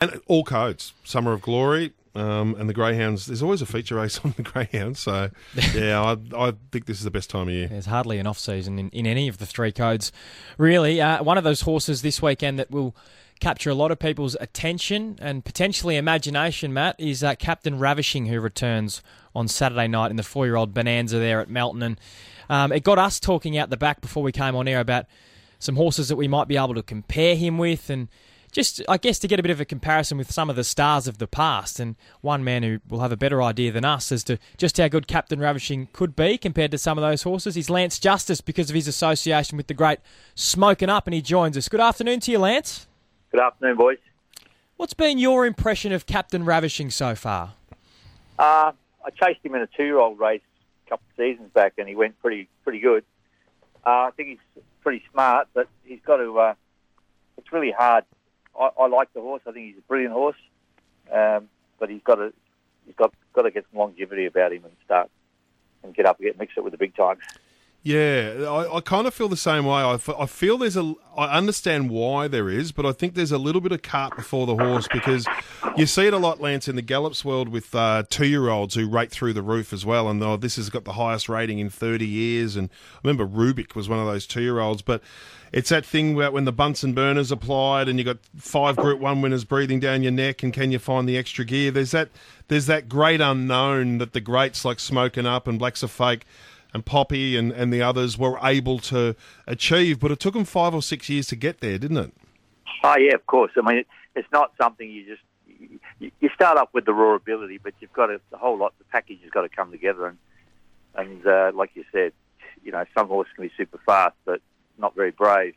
And all codes, Summer of Glory, um, and the Greyhounds. There's always a feature race on the Greyhounds, so yeah, I, I think this is the best time of year. There's hardly an off season in, in any of the three codes, really. Uh, one of those horses this weekend that will capture a lot of people's attention and potentially imagination, Matt, is uh, Captain Ravishing, who returns on Saturday night in the four year old Bonanza there at Melton. And um, it got us talking out the back before we came on air about some horses that we might be able to compare him with and just, I guess, to get a bit of a comparison with some of the stars of the past. And one man who will have a better idea than us as to just how good Captain Ravishing could be compared to some of those horses is Lance Justice because of his association with the great Smoken Up. And he joins us. Good afternoon to you, Lance. Good afternoon, boys. What's been your impression of Captain Ravishing so far? Uh, I chased him in a two-year-old race a couple of seasons back, and he went pretty pretty good. Uh, I think he's pretty smart, but he's got to. Uh, it's really hard. I, I like the horse. I think he's a brilliant horse, um, but he's got to he's got got to get some longevity about him and start and get up and get mixed up with the big times. Yeah, I, I kind of feel the same way. I feel there's a. I understand why there is, but I think there's a little bit of cart before the horse because you see it a lot, Lance, in the gallops world with uh, two-year-olds who rate through the roof as well. And oh, this has got the highest rating in 30 years. And I remember Rubik was one of those two-year-olds, but it's that thing about when the Bunsen burners applied and you got five Group One winners breathing down your neck, and can you find the extra gear? There's that. There's that great unknown that the greats like Smoken Up and Blacks A Fake and Poppy and, and the others were able to achieve, but it took them five or six years to get there, didn't it? Oh yeah, of course. I mean, it, it's not something you just you, you start up with the raw ability, but you've got a, the whole lot. The package has got to come together, and and uh, like you said, you know, some horses can be super fast, but not very brave.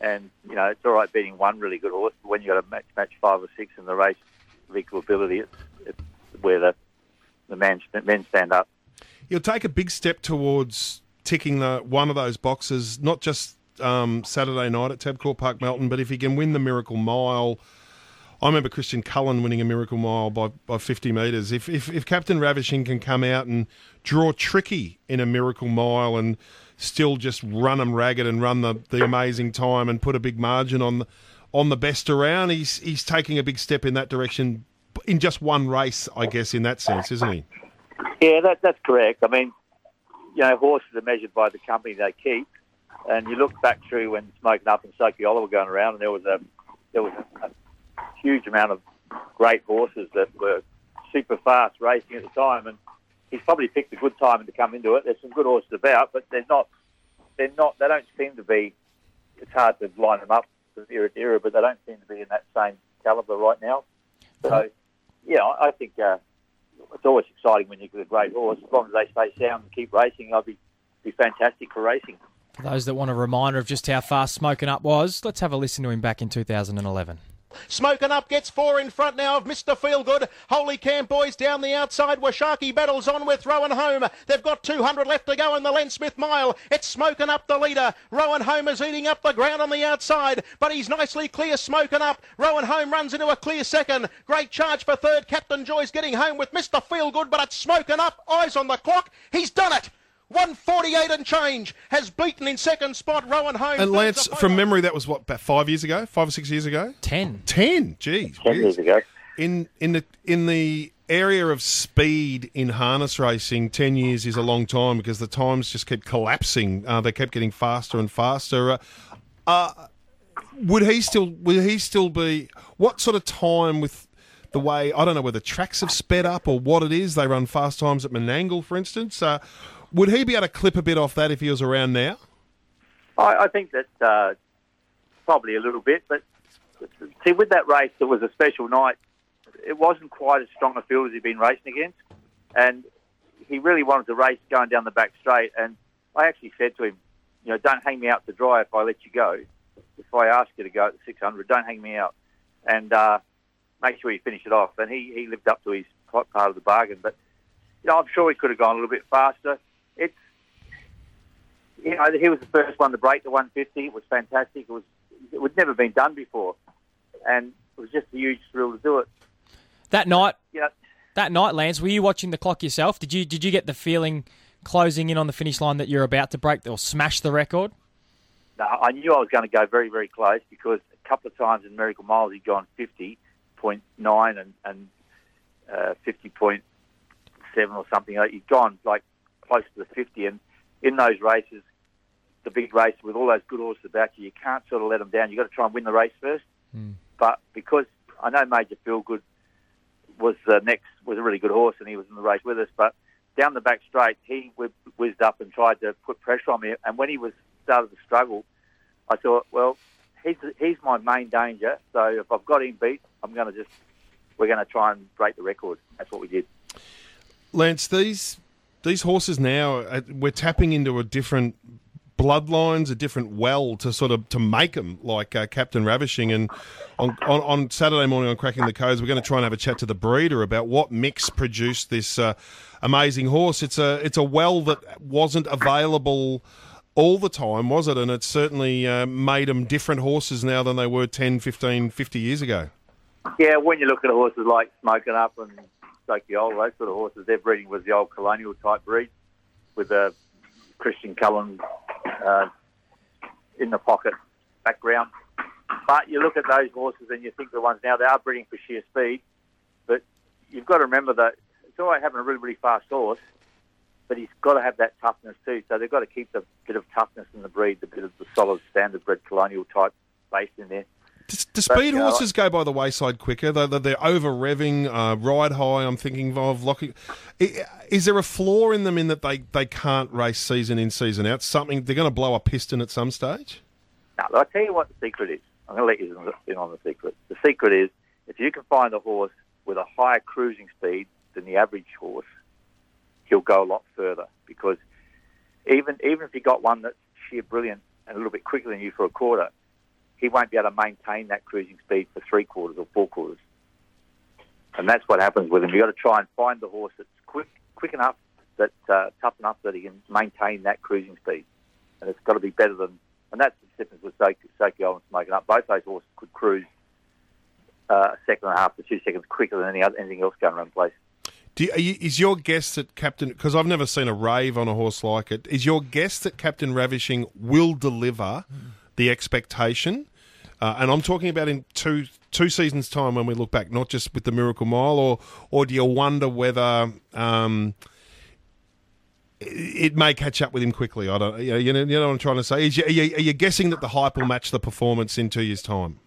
And you know, it's all right beating one really good horse, but when you got to match match five or six in the race of equal ability, it's, it's where the the men men stand up he'll take a big step towards ticking the one of those boxes, not just um, Saturday night at Tabcorp Park, Melton, but if he can win the Miracle Mile. I remember Christian Cullen winning a Miracle Mile by, by 50 metres. If, if, if Captain Ravishing can come out and draw tricky in a Miracle Mile and still just run them ragged and run the, the amazing time and put a big margin on the, on the best around, he's he's taking a big step in that direction in just one race, I guess, in that sense, isn't he? Yeah, that, that's correct. I mean, you know, horses are measured by the company they keep, and you look back through when Smoken Up and Oliver were going around, and there was a there was a, a huge amount of great horses that were super fast racing at the time, and he's probably picked a good time to come into it. There's some good horses about, but they're not they're not they don't seem to be. It's hard to line them up from era to era, but they don't seem to be in that same caliber right now. So, yeah, I think. Uh, it's always exciting when you get a great horse. As long as they stay sound and keep racing, I'll be be fantastic for racing. For those that want a reminder of just how fast Smoken Up was, let's have a listen to him back in 2011. Smoken Up gets four in front now of Mr. Feelgood. Holy Camp boys down the outside. Washaki battles on with Rowan Home. They've got 200 left to go in the Len Smith mile. It's Smoken Up the leader. Rowan Home is eating up the ground on the outside, but he's nicely clear Smoken Up. Rowan Home runs into a clear second. Great charge for third. Captain Joy's getting home with Mr. Feelgood, but it's Smoken Up. Eyes on the clock. He's done it. 148 and change has beaten in second spot Rowan Home. And Lance, from memory, that was what about five years ago, five or six years ago. Ten. Ten. Geez. Ten years ago. In in the in the area of speed in harness racing, ten years is a long time because the times just kept collapsing. Uh, they kept getting faster and faster. Uh, uh, would he still? Would he still be? What sort of time with? The way I don't know whether tracks have sped up or what it is. They run fast times at Menangle, for instance. Uh, would he be able to clip a bit off that if he was around now? I, I think that uh, probably a little bit, but see, with that race, it was a special night. It wasn't quite as strong a field as he'd been racing against, and he really wanted to race going down the back straight. And I actually said to him, you know, don't hang me out to dry if I let you go. If I ask you to go at the 600, don't hang me out, and uh, make sure you finish it off. And he, he lived up to his part of the bargain, but you know, I'm sure he could have gone a little bit faster it's you know he was the first one to break the 150. It was fantastic. It was it was never been done before, and it was just a huge thrill to do it. That night, yeah. That night, Lance, were you watching the clock yourself? Did you did you get the feeling closing in on the finish line that you're about to break or smash the record? No, I knew I was going to go very very close because a couple of times in Miracle Miles he'd gone 50.9 and, and uh, 50.7 or something. You've gone like close to the 50, and in those races, the big race with all those good horses about you, you can't sort of let them down. You've got to try and win the race first. Hmm. But because I know Major Feelgood was the next was a really good horse and he was in the race with us, but down the back straight he whizzed up and tried to put pressure on me. And when he was started to struggle, I thought, well, he's he's my main danger. So if I've got him beat, I'm going to just we're going to try and break the record. That's what we did. Lance, these these horses now uh, we're tapping into a different bloodlines, a different well to sort of to make them like uh, Captain Ravishing. And on, on on Saturday morning on Cracking the Codes, we're going to try and have a chat to the breeder about what mix produced this uh, amazing horse. It's a it's a well that wasn't available. All the time, was it? And it certainly uh, made them different horses now than they were 10, 15, 50 years ago. Yeah, when you look at horses like Smoken Up and Sokyola, those sort of horses, their breeding was the old colonial type breed with a Christian Cullen uh, in the pocket background. But you look at those horses and you think the ones now, they are breeding for sheer speed. But you've got to remember that it's all right having a really, really fast horse, but he's got to have that toughness too. So they've got to keep the bit of toughness in the breed, the bit of the solid standard bred colonial type base in there. Do, do But, speed know, horses go by the wayside quicker? They're, they're over revving, uh, ride high. I'm thinking of locking. Is there a flaw in them in that they, they can't race season in season out? Something they're going to blow a piston at some stage. Now, I'll tell you what the secret is. I'm going to let you in on the secret. The secret is if you can find a horse with a higher cruising speed than the average horse, he'll go a lot further. Because even even if you got one that's sheer brilliant and a little bit quicker than you for a quarter, he won't be able to maintain that cruising speed for three quarters or four quarters. And that's what happens with him. You've got to try and find the horse that's quick quick enough, that uh, tough enough that he can maintain that cruising speed. And it's got to be better than and that's the difference with Soki Soki and Smoken Up. Both those horses could cruise uh, a second and a half to two seconds quicker than any other, anything else going around the place. You, is your guess that Captain? Because I've never seen a rave on a horse like it. Is your guess that Captain Ravishing will deliver the expectation? Uh, and I'm talking about in two two seasons' time when we look back, not just with the Miracle Mile, or or do you wonder whether um, it may catch up with him quickly? I don't. You know, you know, what I'm trying to say. Is you, are, you, are you guessing that the hype will match the performance in two years' time?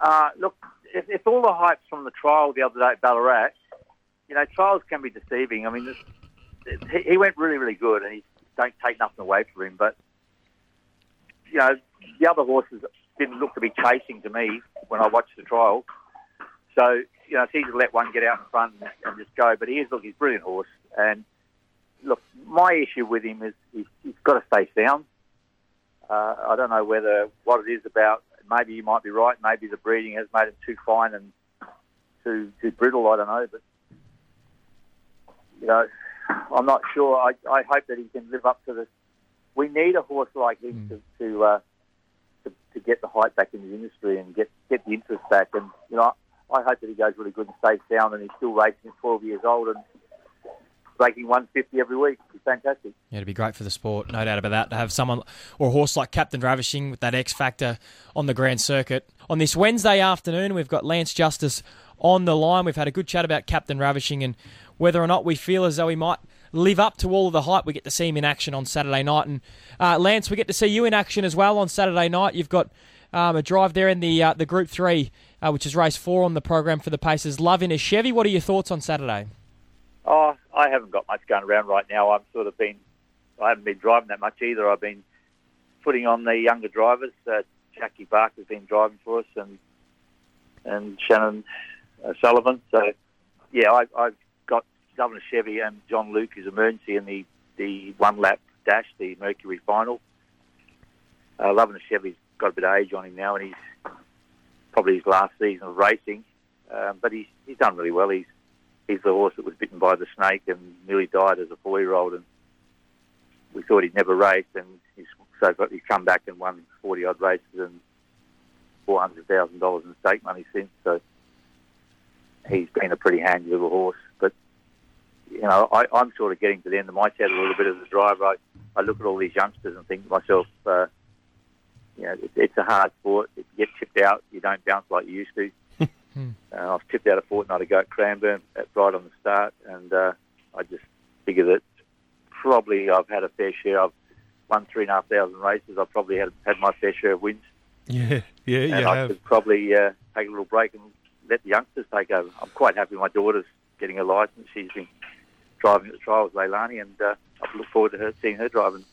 Uh, look, if, if all the hype's from the trial the other day at Ballarat, you know, trials can be deceiving. I mean, this, he, he went really, really good, and he don't take nothing away from him. But you know, the other horses didn't look to be chasing to me when I watched the trial. So you know, it's easy to let one get out in front and, and just go. But he is, look, he's a brilliant horse. And look, my issue with him is he's, he's got to stay sound. Uh, I don't know whether what it is about. Maybe you might be right. Maybe the breeding has made him too fine and too too brittle. I don't know, but you know, I'm not sure. I, I hope that he can live up to this. We need a horse like him to to, uh, to get the hype back in the industry and get get the interest back. And you know, I hope that he goes really good and stays sound and he's still racing at 12 years old and breaking 150 every week. It's fantastic. Yeah, it'd be great for the sport, no doubt about that, to have someone or a horse like Captain Ravishing with that X factor on the Grand Circuit. On this Wednesday afternoon, we've got Lance Justice on the line. We've had a good chat about Captain Ravishing and whether or not we feel as though he might live up to all of the hype. We get to see him in action on Saturday night. And uh, Lance, we get to see you in action as well on Saturday night. You've got um, a drive there in the uh, the Group Three, uh, which is race four on the program for the Pacers. Love in a Chevy. What are your thoughts on Saturday? Oh, I haven't got much going around right now. I've sort of been, I haven't been driving that much either. I've been putting on the younger drivers. Uh, Jackie Barker's been driving for us, and and Shannon uh, Sullivan. So, yeah, I, I've Governor Chevy and John Luke is emergency in the the one lap dash, the Mercury final. Uh, Loving Chevy's got a bit of age on him now, and he's probably his last season of racing. Um, but he's he's done really well. He's he's the horse that was bitten by the snake and nearly died as a four-year-old, and we thought he'd never race, and he's so he's come back and won forty odd races and four hundred thousand dollars in stake money since. So he's been a pretty handy little horse. You know, I, I'm sort of getting to the end of my tether a little bit as a driver. I, I look at all these youngsters and think to myself, uh, you know, it, it's a hard sport. If you get chipped out, you don't bounce like you used to. Uh, I was tipped out a fortnight ago at Cranbourne at right on the start, and uh, I just figure that probably I've had a fair share. I've won three and a half thousand races. I've probably had had my fair share of wins, Yeah, yeah, you and I have. could probably uh, take a little break and let the youngsters take over. I'm quite happy. My daughter's getting a license. She's been driving at the trials, Leilani, and uh, I look forward to her seeing her drive and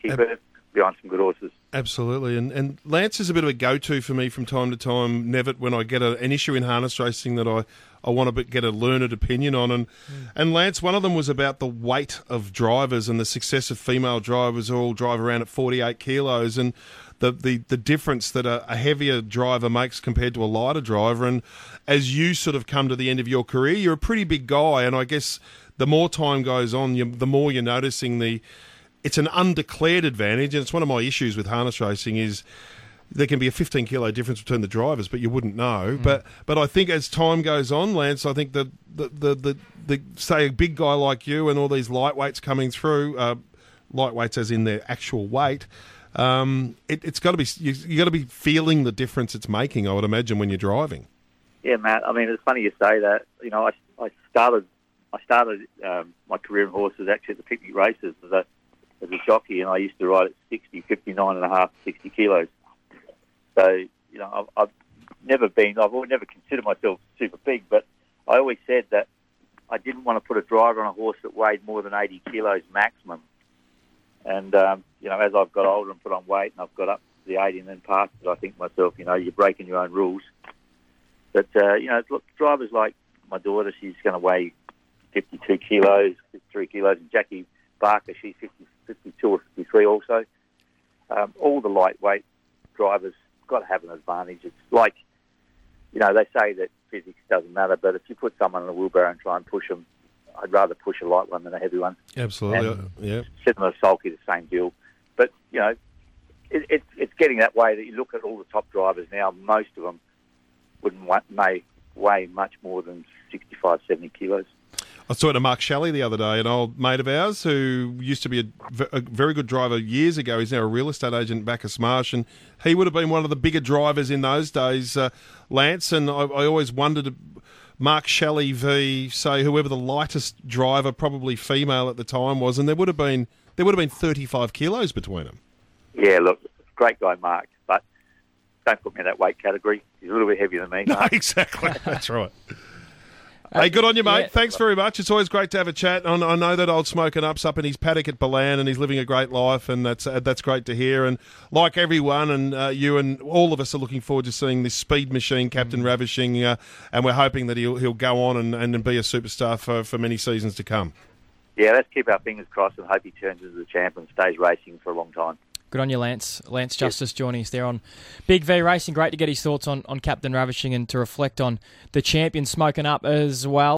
keep Ab- her behind some good horses. Absolutely, and and Lance is a bit of a go-to for me from time to time. Nevitt, when I get a, an issue in harness racing that I, I want to get a learned opinion on, and and Lance, one of them was about the weight of drivers and the success of female drivers who all drive around at 48 kilos, and the the, the difference that a, a heavier driver makes compared to a lighter driver. And as you sort of come to the end of your career, you're a pretty big guy, and I guess the more time goes on, you, the more you're noticing the it's an undeclared advantage, and it's one of my issues with harness racing is there can be a 15 kilo difference between the drivers, but you wouldn't know. But but I think as time goes on, Lance, I think that the the, the, the say a big guy like you and all these lightweights coming through, uh, lightweights as in their actual weight. Um, it, it's got to be you, you got to be feeling the difference it's making. I would imagine when you're driving. Yeah, Matt. I mean, it's funny you say that. You know, I, I started I started um, my career in horses actually at the picnic races as a as a jockey, and I used to ride at 60, 59 and a half, 60 kilos. So you know, I've, I've never been. I've never considered myself super big, but I always said that I didn't want to put a driver on a horse that weighed more than 80 kilos maximum. And um, you know, as I've got older and put on weight, and I've got up to the 80 and then past it, I think myself, you know, you're breaking your own rules. But uh, you know, look, drivers like my daughter, she's going to weigh 52 kilos, 53 kilos, and Jackie Barker, she's 50, 52 or 53 also. Um, all the lightweight drivers got to have an advantage. It's like, you know, they say that physics doesn't matter, but if you put someone in a wheelbarrow and try and push them, I'd rather push a light one than a heavy one. Absolutely, And- yeah. A sulky, the same deal. But, you know, it, it, it's getting that way that you look at all the top drivers now, most of them wouldn't wa- may weigh much more than 65, 70 kilos. I saw talking to Mark Shelley the other day, an old mate of ours who used to be a very good driver years ago. He's now a real estate agent back at Smarsh, and he would have been one of the bigger drivers in those days, uh, Lance. And I, I always wondered, Mark Shelley v. say whoever the lightest driver, probably female at the time, was, and there would have been there would have been thirty five kilos between them. Yeah, look, great guy, Mark, but don't put me in that weight category. He's a little bit heavier than me. No, Mark. exactly. That's right. Hey, good on you, mate. yeah. Thanks very much. It's always great to have a chat. I I know that old Smoken Up's up in his paddock at Balan, and he's living a great life, and that's uh, that's great to hear. And like everyone, and uh, you and all of us are looking forward to seeing this speed machine, Captain Ravishing, uh, and we're hoping that he'll he'll go on and, and be a superstar for, for many seasons to come. Yeah, let's keep our fingers crossed and hope he turns into the champ and stays racing for a long time. Good on you, Lance. Lance Justice joining us there on Big V Racing. Great to get his thoughts on, on Captain Ravishing and to reflect on the champion Smoken Up as well.